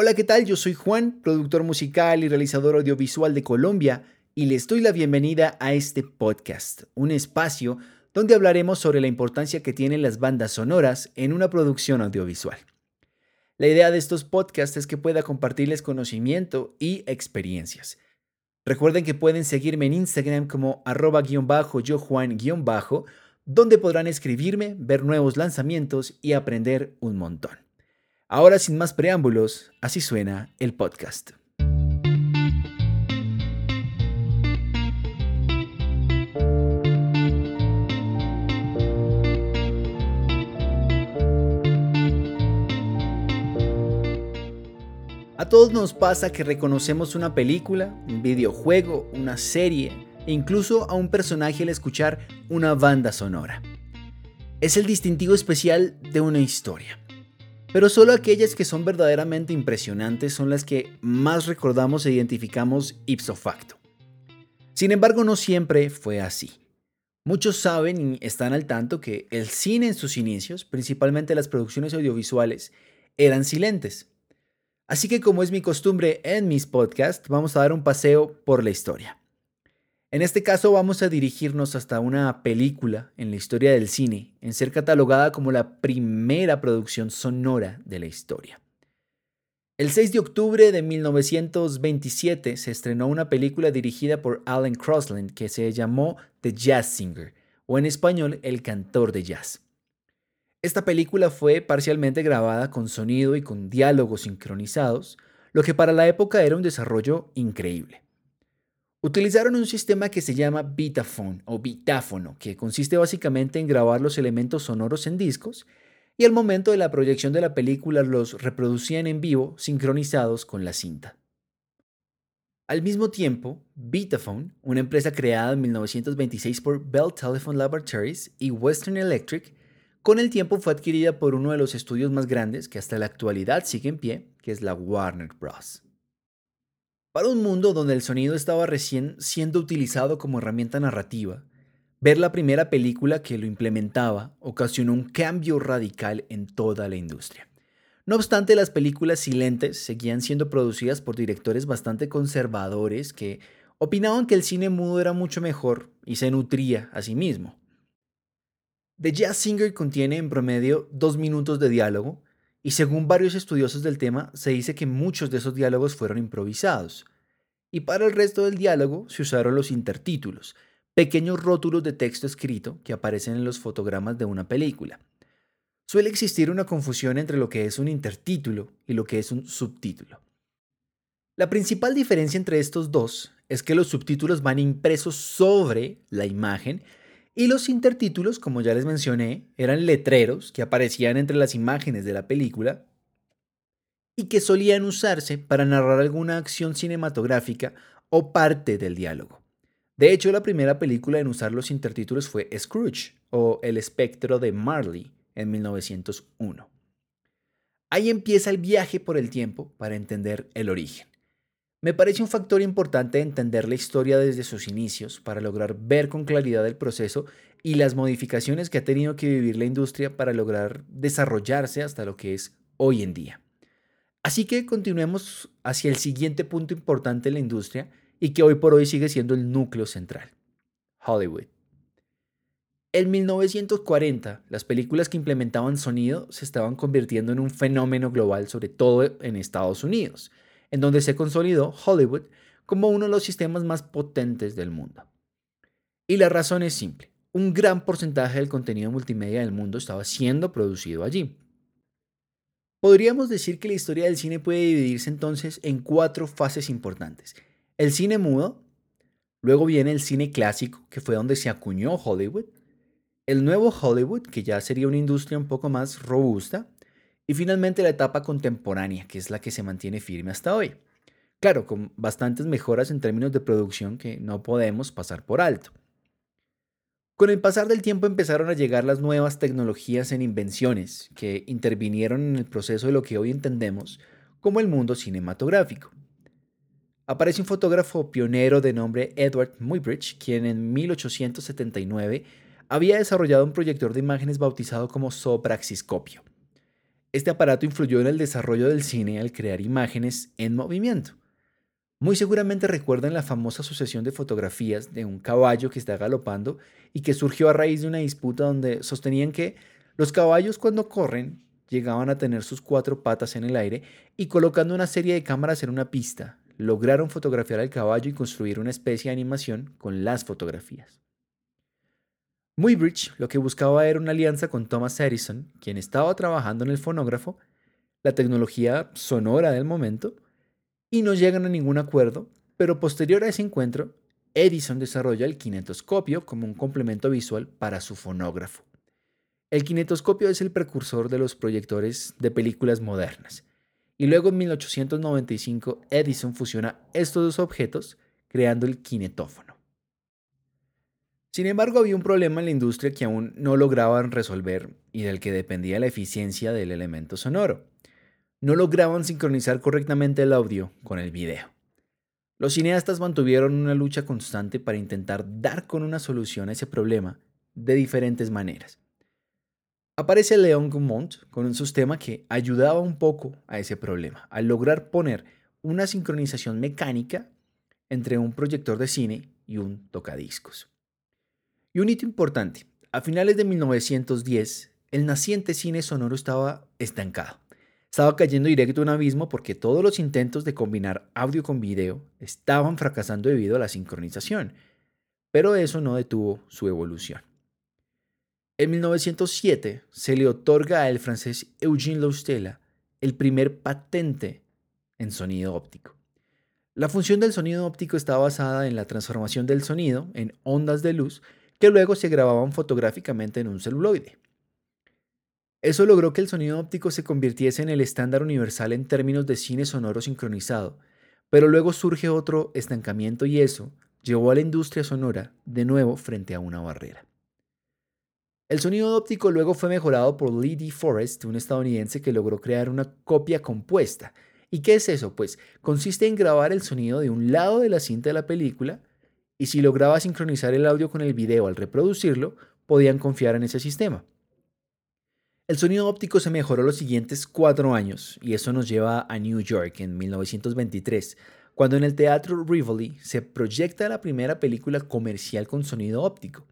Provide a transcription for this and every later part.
Hola, ¿qué tal? Yo soy Juan, productor musical y realizador audiovisual de Colombia, y les doy la bienvenida a este podcast, un espacio donde hablaremos sobre la importancia que tienen las bandas sonoras en una producción audiovisual. La idea de estos podcasts es que pueda compartirles conocimiento y experiencias. Recuerden que pueden seguirme en Instagram como arroba guion bajo yo Juan guion bajo, donde podrán escribirme, ver nuevos lanzamientos y aprender un montón. Ahora sin más preámbulos, así suena el podcast. A todos nos pasa que reconocemos una película, un videojuego, una serie e incluso a un personaje al escuchar una banda sonora. Es el distintivo especial de una historia. Pero solo aquellas que son verdaderamente impresionantes son las que más recordamos e identificamos ipso facto. Sin embargo, no siempre fue así. Muchos saben y están al tanto que el cine en sus inicios, principalmente las producciones audiovisuales, eran silentes. Así que como es mi costumbre en mis podcasts, vamos a dar un paseo por la historia. En este caso vamos a dirigirnos hasta una película en la historia del cine, en ser catalogada como la primera producción sonora de la historia. El 6 de octubre de 1927 se estrenó una película dirigida por Alan Crosland que se llamó The Jazz Singer, o en español El cantor de jazz. Esta película fue parcialmente grabada con sonido y con diálogos sincronizados, lo que para la época era un desarrollo increíble. Utilizaron un sistema que se llama Vitaphone o Bitáfono, que consiste básicamente en grabar los elementos sonoros en discos y al momento de la proyección de la película los reproducían en vivo sincronizados con la cinta. Al mismo tiempo, Vitaphone, una empresa creada en 1926 por Bell Telephone Laboratories y Western Electric, con el tiempo fue adquirida por uno de los estudios más grandes que hasta la actualidad sigue en pie, que es la Warner Bros. Para un mundo donde el sonido estaba recién siendo utilizado como herramienta narrativa, ver la primera película que lo implementaba ocasionó un cambio radical en toda la industria. No obstante, las películas silentes seguían siendo producidas por directores bastante conservadores que opinaban que el cine mudo era mucho mejor y se nutría a sí mismo. The Jazz Singer contiene en promedio dos minutos de diálogo y según varios estudiosos del tema, se dice que muchos de esos diálogos fueron improvisados. Y para el resto del diálogo se usaron los intertítulos, pequeños rótulos de texto escrito que aparecen en los fotogramas de una película. Suele existir una confusión entre lo que es un intertítulo y lo que es un subtítulo. La principal diferencia entre estos dos es que los subtítulos van impresos sobre la imagen y los intertítulos, como ya les mencioné, eran letreros que aparecían entre las imágenes de la película y que solían usarse para narrar alguna acción cinematográfica o parte del diálogo. De hecho, la primera película en usar los intertítulos fue Scrooge o El espectro de Marley en 1901. Ahí empieza el viaje por el tiempo para entender el origen. Me parece un factor importante entender la historia desde sus inicios para lograr ver con claridad el proceso y las modificaciones que ha tenido que vivir la industria para lograr desarrollarse hasta lo que es hoy en día. Así que continuemos hacia el siguiente punto importante en la industria y que hoy por hoy sigue siendo el núcleo central, Hollywood. En 1940, las películas que implementaban sonido se estaban convirtiendo en un fenómeno global, sobre todo en Estados Unidos en donde se consolidó Hollywood como uno de los sistemas más potentes del mundo. Y la razón es simple. Un gran porcentaje del contenido multimedia del mundo estaba siendo producido allí. Podríamos decir que la historia del cine puede dividirse entonces en cuatro fases importantes. El cine mudo, luego viene el cine clásico, que fue donde se acuñó Hollywood, el nuevo Hollywood, que ya sería una industria un poco más robusta, y finalmente la etapa contemporánea, que es la que se mantiene firme hasta hoy. Claro, con bastantes mejoras en términos de producción que no podemos pasar por alto. Con el pasar del tiempo empezaron a llegar las nuevas tecnologías en invenciones que intervinieron en el proceso de lo que hoy entendemos como el mundo cinematográfico. Aparece un fotógrafo pionero de nombre Edward Muybridge, quien en 1879 había desarrollado un proyector de imágenes bautizado como sopraxiscopio Este aparato influyó en el desarrollo del cine al crear imágenes en movimiento. Muy seguramente recuerdan la famosa sucesión de fotografías de un caballo que está galopando y que surgió a raíz de una disputa donde sostenían que los caballos cuando corren llegaban a tener sus cuatro patas en el aire y colocando una serie de cámaras en una pista, lograron fotografiar al caballo y construir una especie de animación con las fotografías. Muybridge lo que buscaba era una alianza con Thomas Edison, quien estaba trabajando en el fonógrafo, la tecnología sonora del momento, y no llegan a ningún acuerdo, pero posterior a ese encuentro, Edison desarrolla el kinetoscopio como un complemento visual para su fonógrafo. El kinetoscopio es el precursor de los proyectores de películas modernas, y luego en 1895 Edison fusiona estos dos objetos creando el kinetófono. Sin embargo, había un problema en la industria que aún no lograban resolver y del que dependía la eficiencia del elemento sonoro. No lograban sincronizar correctamente el audio con el video. Los cineastas mantuvieron una lucha constante para intentar dar con una solución a ese problema de diferentes maneras. Aparece Leon Gaumont con un sistema que ayudaba un poco a ese problema, al lograr poner una sincronización mecánica entre un proyector de cine y un tocadiscos. Y un hito importante, a finales de 1910, el naciente cine sonoro estaba estancado. Estaba cayendo directo a un abismo porque todos los intentos de combinar audio con video estaban fracasando debido a la sincronización, pero eso no detuvo su evolución. En 1907 se le otorga al francés Eugène Laustela el primer patente en sonido óptico. La función del sonido óptico está basada en la transformación del sonido en ondas de luz que luego se grababan fotográficamente en un celuloide. Eso logró que el sonido óptico se convirtiese en el estándar universal en términos de cine sonoro sincronizado, pero luego surge otro estancamiento y eso llevó a la industria sonora de nuevo frente a una barrera. El sonido óptico luego fue mejorado por Lee D. Forrest, un estadounidense que logró crear una copia compuesta. ¿Y qué es eso? Pues consiste en grabar el sonido de un lado de la cinta de la película y si lograba sincronizar el audio con el video al reproducirlo, podían confiar en ese sistema. El sonido óptico se mejoró los siguientes cuatro años y eso nos lleva a New York en 1923, cuando en el Teatro Rivoli se proyecta la primera película comercial con sonido óptico.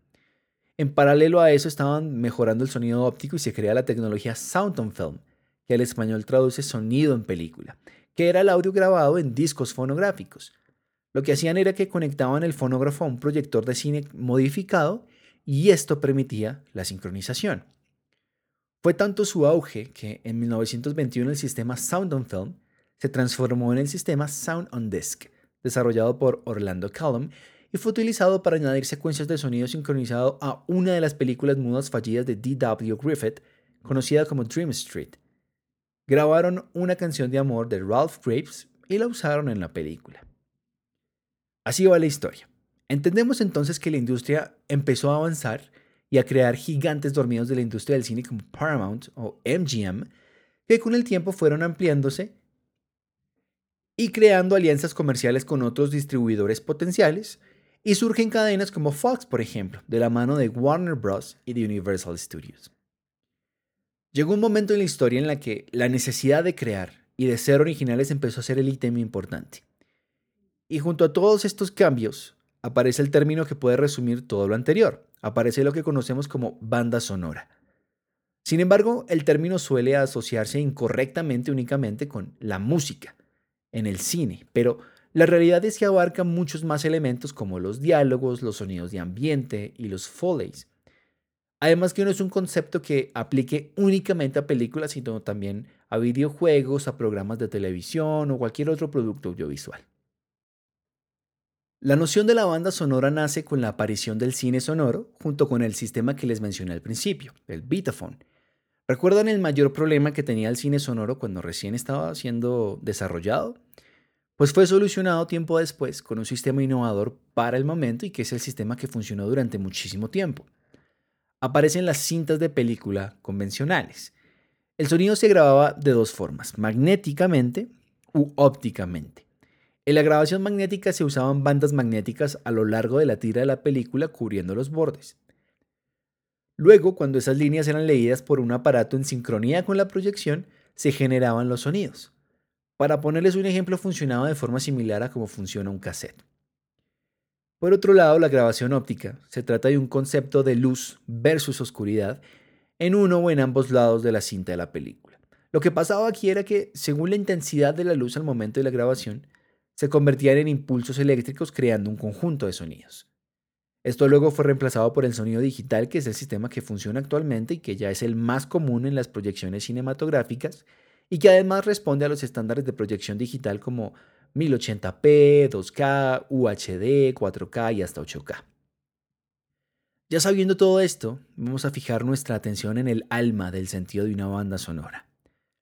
En paralelo a eso estaban mejorando el sonido óptico y se crea la tecnología Sound on Film, que al español traduce sonido en película, que era el audio grabado en discos fonográficos. Lo que hacían era que conectaban el fonógrafo a un proyector de cine modificado y esto permitía la sincronización. Fue tanto su auge que en 1921 el sistema Sound on Film se transformó en el sistema Sound on Disc, desarrollado por Orlando Callum y fue utilizado para añadir secuencias de sonido sincronizado a una de las películas mudas fallidas de D.W. Griffith, conocida como Dream Street. Grabaron una canción de amor de Ralph Graves y la usaron en la película. Así va la historia. Entendemos entonces que la industria empezó a avanzar y a crear gigantes dormidos de la industria del cine como Paramount o MGM, que con el tiempo fueron ampliándose y creando alianzas comerciales con otros distribuidores potenciales, y surgen cadenas como Fox, por ejemplo, de la mano de Warner Bros. y de Universal Studios. Llegó un momento en la historia en la que la necesidad de crear y de ser originales empezó a ser el ítem importante. Y junto a todos estos cambios, aparece el término que puede resumir todo lo anterior. Aparece lo que conocemos como banda sonora. Sin embargo, el término suele asociarse incorrectamente únicamente con la música, en el cine, pero la realidad es que abarca muchos más elementos como los diálogos, los sonidos de ambiente y los foleys. Además que no es un concepto que aplique únicamente a películas, sino también a videojuegos, a programas de televisión o cualquier otro producto audiovisual. La noción de la banda sonora nace con la aparición del cine sonoro junto con el sistema que les mencioné al principio, el Vitaphone. ¿Recuerdan el mayor problema que tenía el cine sonoro cuando recién estaba siendo desarrollado? Pues fue solucionado tiempo después con un sistema innovador para el momento y que es el sistema que funcionó durante muchísimo tiempo. Aparecen las cintas de película convencionales. El sonido se grababa de dos formas, magnéticamente u ópticamente. En la grabación magnética se usaban bandas magnéticas a lo largo de la tira de la película cubriendo los bordes. Luego, cuando esas líneas eran leídas por un aparato en sincronía con la proyección, se generaban los sonidos. Para ponerles un ejemplo, funcionaba de forma similar a cómo funciona un cassette. Por otro lado, la grabación óptica se trata de un concepto de luz versus oscuridad en uno o en ambos lados de la cinta de la película. Lo que pasaba aquí era que, según la intensidad de la luz al momento de la grabación, se convertían en impulsos eléctricos creando un conjunto de sonidos. Esto luego fue reemplazado por el sonido digital, que es el sistema que funciona actualmente y que ya es el más común en las proyecciones cinematográficas y que además responde a los estándares de proyección digital como 1080p, 2K, UHD, 4K y hasta 8K. Ya sabiendo todo esto, vamos a fijar nuestra atención en el alma del sentido de una banda sonora,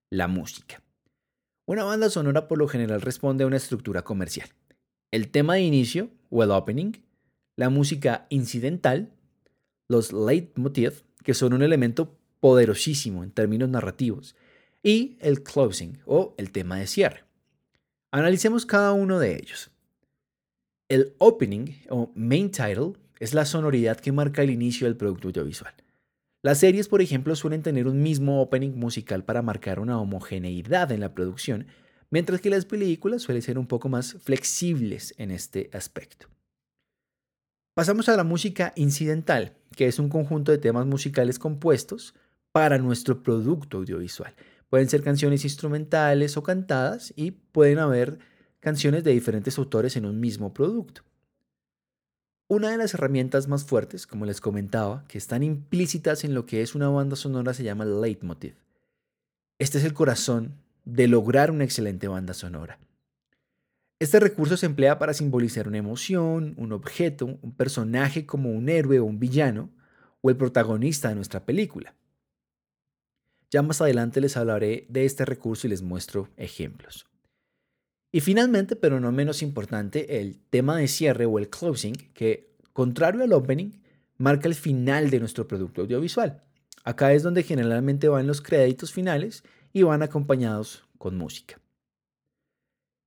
la música. Una banda sonora por lo general responde a una estructura comercial. El tema de inicio, o el opening, la música incidental, los leitmotiv, que son un elemento poderosísimo en términos narrativos, y el closing, o el tema de cierre. Analicemos cada uno de ellos. El opening, o main title, es la sonoridad que marca el inicio del producto audiovisual. Las series, por ejemplo, suelen tener un mismo opening musical para marcar una homogeneidad en la producción, mientras que las películas suelen ser un poco más flexibles en este aspecto. Pasamos a la música incidental, que es un conjunto de temas musicales compuestos para nuestro producto audiovisual. Pueden ser canciones instrumentales o cantadas y pueden haber canciones de diferentes autores en un mismo producto. Una de las herramientas más fuertes, como les comentaba, que están implícitas en lo que es una banda sonora se llama leitmotiv. Este es el corazón de lograr una excelente banda sonora. Este recurso se emplea para simbolizar una emoción, un objeto, un personaje como un héroe o un villano, o el protagonista de nuestra película. Ya más adelante les hablaré de este recurso y les muestro ejemplos. Y finalmente, pero no menos importante, el tema de cierre o el closing, que, contrario al opening, marca el final de nuestro producto audiovisual. Acá es donde generalmente van los créditos finales y van acompañados con música.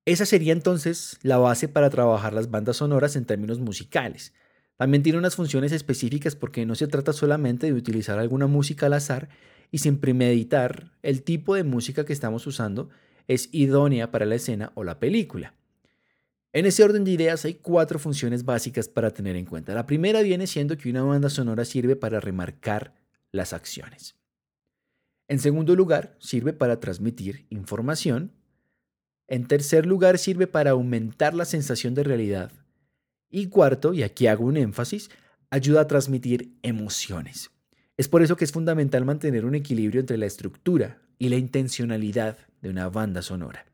Esa sería entonces la base para trabajar las bandas sonoras en términos musicales. También tiene unas funciones específicas porque no se trata solamente de utilizar alguna música al azar y sin premeditar el tipo de música que estamos usando es idónea para la escena o la película. En ese orden de ideas hay cuatro funciones básicas para tener en cuenta. La primera viene siendo que una banda sonora sirve para remarcar las acciones. En segundo lugar, sirve para transmitir información en tercer lugar, sirve para aumentar la sensación de realidad. Y cuarto, y aquí hago un énfasis, ayuda a transmitir emociones. Es por eso que es fundamental mantener un equilibrio entre la estructura y la intencionalidad de una banda sonora.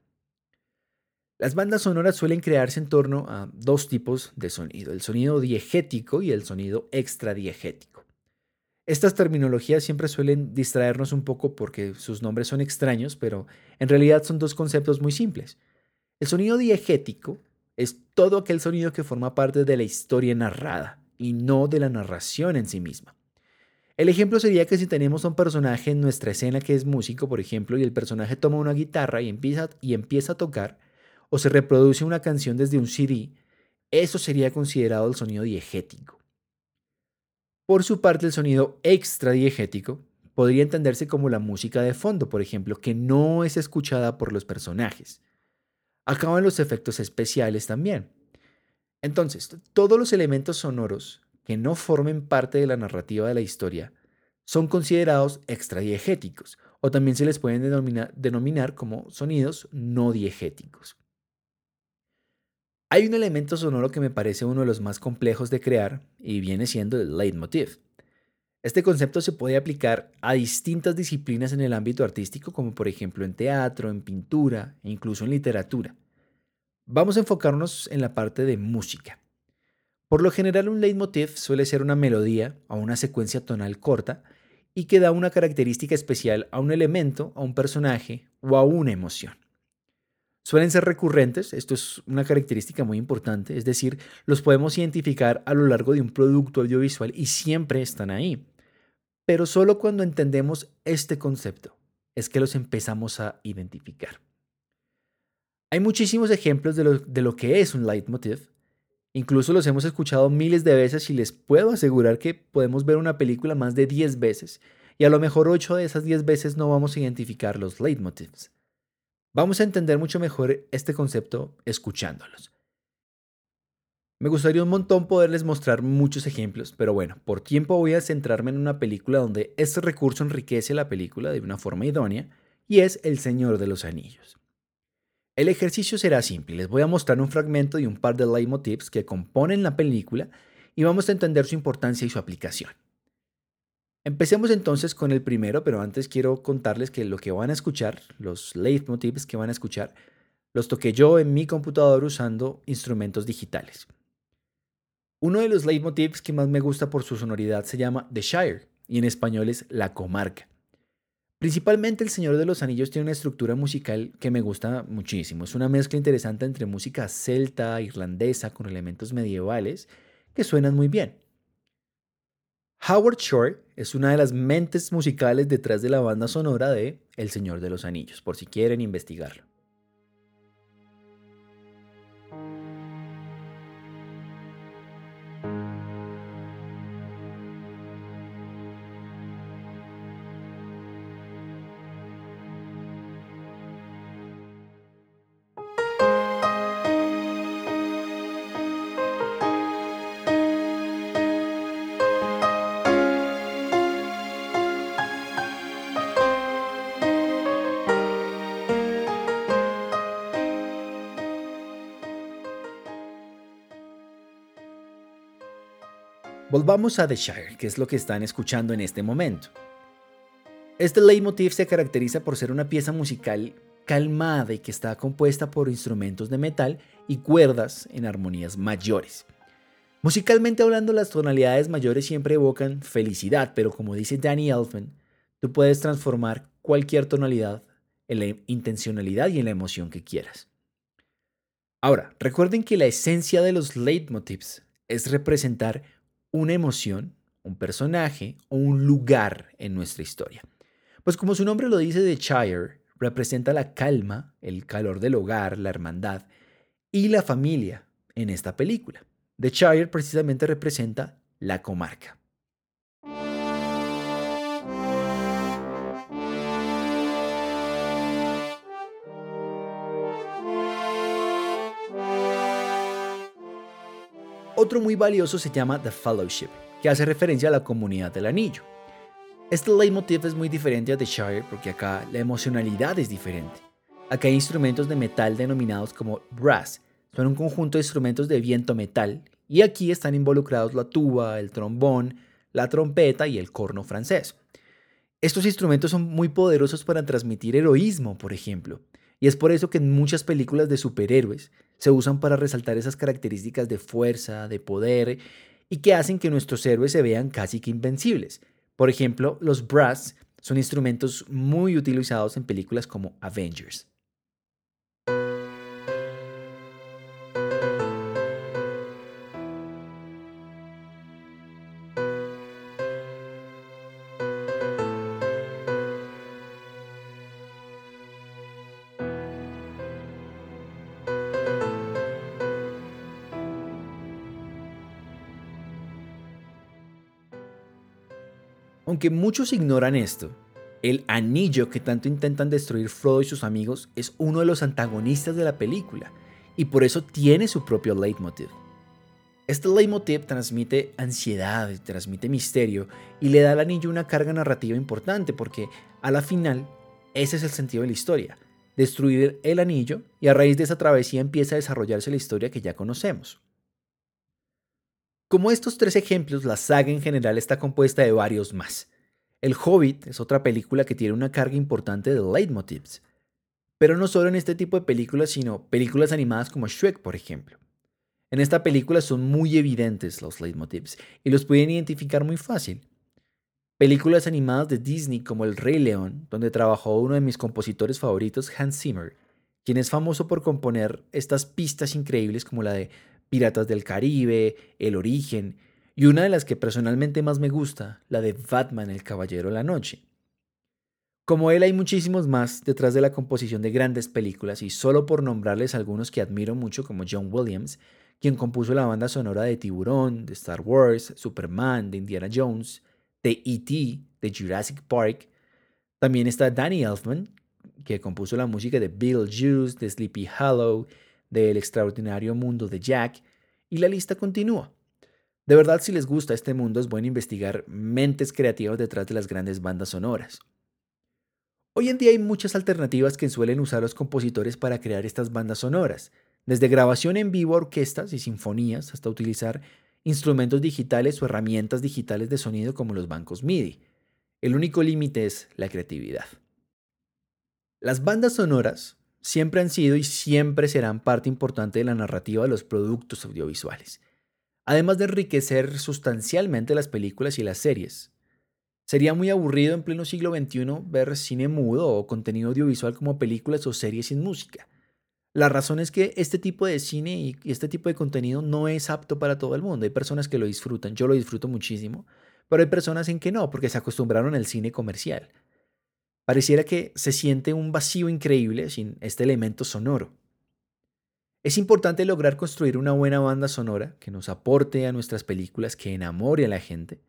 Las bandas sonoras suelen crearse en torno a dos tipos de sonido, el sonido diegético y el sonido extradiegético. Estas terminologías siempre suelen distraernos un poco porque sus nombres son extraños, pero en realidad son dos conceptos muy simples. El sonido diegético es todo aquel sonido que forma parte de la historia narrada y no de la narración en sí misma. El ejemplo sería que si tenemos a un personaje en nuestra escena que es músico, por ejemplo, y el personaje toma una guitarra y empieza, y empieza a tocar, o se reproduce una canción desde un CD, eso sería considerado el sonido diegético. Por su parte, el sonido extradiegético podría entenderse como la música de fondo, por ejemplo, que no es escuchada por los personajes. Acaban los efectos especiales también. Entonces, todos los elementos sonoros que no formen parte de la narrativa de la historia son considerados extradiegéticos o también se les pueden denominar, denominar como sonidos no diegéticos. Hay un elemento sonoro que me parece uno de los más complejos de crear y viene siendo el leitmotiv. Este concepto se puede aplicar a distintas disciplinas en el ámbito artístico, como por ejemplo en teatro, en pintura e incluso en literatura. Vamos a enfocarnos en la parte de música. Por lo general un leitmotiv suele ser una melodía o una secuencia tonal corta y que da una característica especial a un elemento, a un personaje o a una emoción. Suelen ser recurrentes, esto es una característica muy importante, es decir, los podemos identificar a lo largo de un producto audiovisual y siempre están ahí. Pero solo cuando entendemos este concepto es que los empezamos a identificar. Hay muchísimos ejemplos de lo, de lo que es un leitmotiv Incluso los hemos escuchado miles de veces y les puedo asegurar que podemos ver una película más de 10 veces y a lo mejor 8 de esas 10 veces no vamos a identificar los leitmotivs. Vamos a entender mucho mejor este concepto escuchándolos. Me gustaría un montón poderles mostrar muchos ejemplos, pero bueno, por tiempo voy a centrarme en una película donde este recurso enriquece la película de una forma idónea y es El Señor de los Anillos. El ejercicio será simple, les voy a mostrar un fragmento y un par de leitmotivs que componen la película y vamos a entender su importancia y su aplicación. Empecemos entonces con el primero, pero antes quiero contarles que lo que van a escuchar, los leitmotivs que van a escuchar, los toqué yo en mi computador usando instrumentos digitales. Uno de los leitmotivs que más me gusta por su sonoridad se llama The Shire y en español es La Comarca. Principalmente El Señor de los Anillos tiene una estructura musical que me gusta muchísimo. Es una mezcla interesante entre música celta, irlandesa, con elementos medievales que suenan muy bien. Howard Shore es una de las mentes musicales detrás de la banda sonora de El Señor de los Anillos, por si quieren investigarlo. Volvamos a The Shire, que es lo que están escuchando en este momento. Este leitmotiv se caracteriza por ser una pieza musical calmada y que está compuesta por instrumentos de metal y cuerdas en armonías mayores. Musicalmente hablando, las tonalidades mayores siempre evocan felicidad, pero como dice Danny Elfman, tú puedes transformar cualquier tonalidad en la intencionalidad y en la emoción que quieras. Ahora, recuerden que la esencia de los leitmotivs es representar una emoción, un personaje o un lugar en nuestra historia. Pues como su nombre lo dice, The Shire representa la calma, el calor del hogar, la hermandad y la familia en esta película. The Shire precisamente representa la comarca. Otro muy valioso se llama The Fellowship, que hace referencia a la comunidad del anillo. Este leitmotiv es muy diferente a The Shire porque acá la emocionalidad es diferente. Acá hay instrumentos de metal denominados como brass, son un conjunto de instrumentos de viento metal, y aquí están involucrados la tuba, el trombón, la trompeta y el corno francés. Estos instrumentos son muy poderosos para transmitir heroísmo, por ejemplo, y es por eso que en muchas películas de superhéroes se usan para resaltar esas características de fuerza, de poder, y que hacen que nuestros héroes se vean casi que invencibles. Por ejemplo, los brass son instrumentos muy utilizados en películas como Avengers. Aunque muchos ignoran esto, el anillo que tanto intentan destruir Frodo y sus amigos es uno de los antagonistas de la película, y por eso tiene su propio leitmotiv. Este leitmotiv transmite ansiedad, transmite misterio y le da al anillo una carga narrativa importante porque a la final ese es el sentido de la historia, destruir el anillo y a raíz de esa travesía empieza a desarrollarse la historia que ya conocemos. Como estos tres ejemplos, la saga en general está compuesta de varios más. El Hobbit es otra película que tiene una carga importante de leitmotivs. Pero no solo en este tipo de películas, sino películas animadas como Shrek, por ejemplo. En esta película son muy evidentes los leitmotivs y los pueden identificar muy fácil. Películas animadas de Disney como El Rey León, donde trabajó uno de mis compositores favoritos, Hans Zimmer, quien es famoso por componer estas pistas increíbles como la de Piratas del Caribe, El Origen, y una de las que personalmente más me gusta, la de Batman el Caballero de la Noche. Como él hay muchísimos más detrás de la composición de grandes películas y solo por nombrarles algunos que admiro mucho como John Williams, quien compuso la banda sonora de Tiburón, de Star Wars, Superman, de Indiana Jones, de E.T., de Jurassic Park. También está Danny Elfman, que compuso la música de Beetlejuice, de Sleepy Hollow, del extraordinario mundo de Jack, y la lista continúa. De verdad, si les gusta este mundo, es bueno investigar mentes creativas detrás de las grandes bandas sonoras. Hoy en día hay muchas alternativas que suelen usar los compositores para crear estas bandas sonoras, desde grabación en vivo a orquestas y sinfonías hasta utilizar instrumentos digitales o herramientas digitales de sonido como los bancos MIDI. El único límite es la creatividad. Las bandas sonoras siempre han sido y siempre serán parte importante de la narrativa de los productos audiovisuales, además de enriquecer sustancialmente las películas y las series. Sería muy aburrido en pleno siglo XXI ver cine mudo o contenido audiovisual como películas o series sin música. La razón es que este tipo de cine y este tipo de contenido no es apto para todo el mundo. Hay personas que lo disfrutan, yo lo disfruto muchísimo, pero hay personas en que no, porque se acostumbraron al cine comercial. Pareciera que se siente un vacío increíble sin este elemento sonoro. Es importante lograr construir una buena banda sonora que nos aporte a nuestras películas, que enamore a la gente,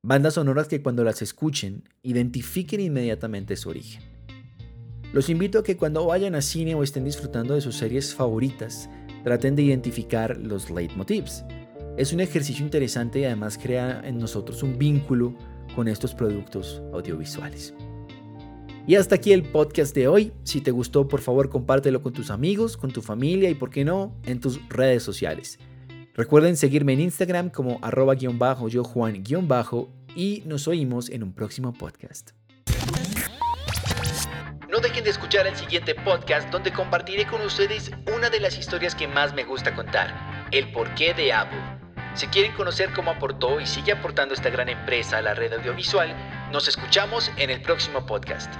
bandas sonoras que cuando las escuchen identifiquen inmediatamente su origen. Los invito a que cuando vayan a cine o estén disfrutando de sus series favoritas, traten de identificar los leitmotivs. Es un ejercicio interesante y además crea en nosotros un vínculo con estos productos audiovisuales. Y hasta aquí el podcast de hoy. Si te gustó, por favor, compártelo con tus amigos, con tu familia y, por qué no, en tus redes sociales. Recuerden seguirme en Instagram como arroba guion bajo yo Juan guion bajo y nos oímos en un próximo podcast. No dejen de escuchar el siguiente podcast donde compartiré con ustedes una de las historias que más me gusta contar, el porqué de Apple. Si quieren conocer cómo aportó y sigue aportando esta gran empresa a la red audiovisual, nos escuchamos en el próximo podcast.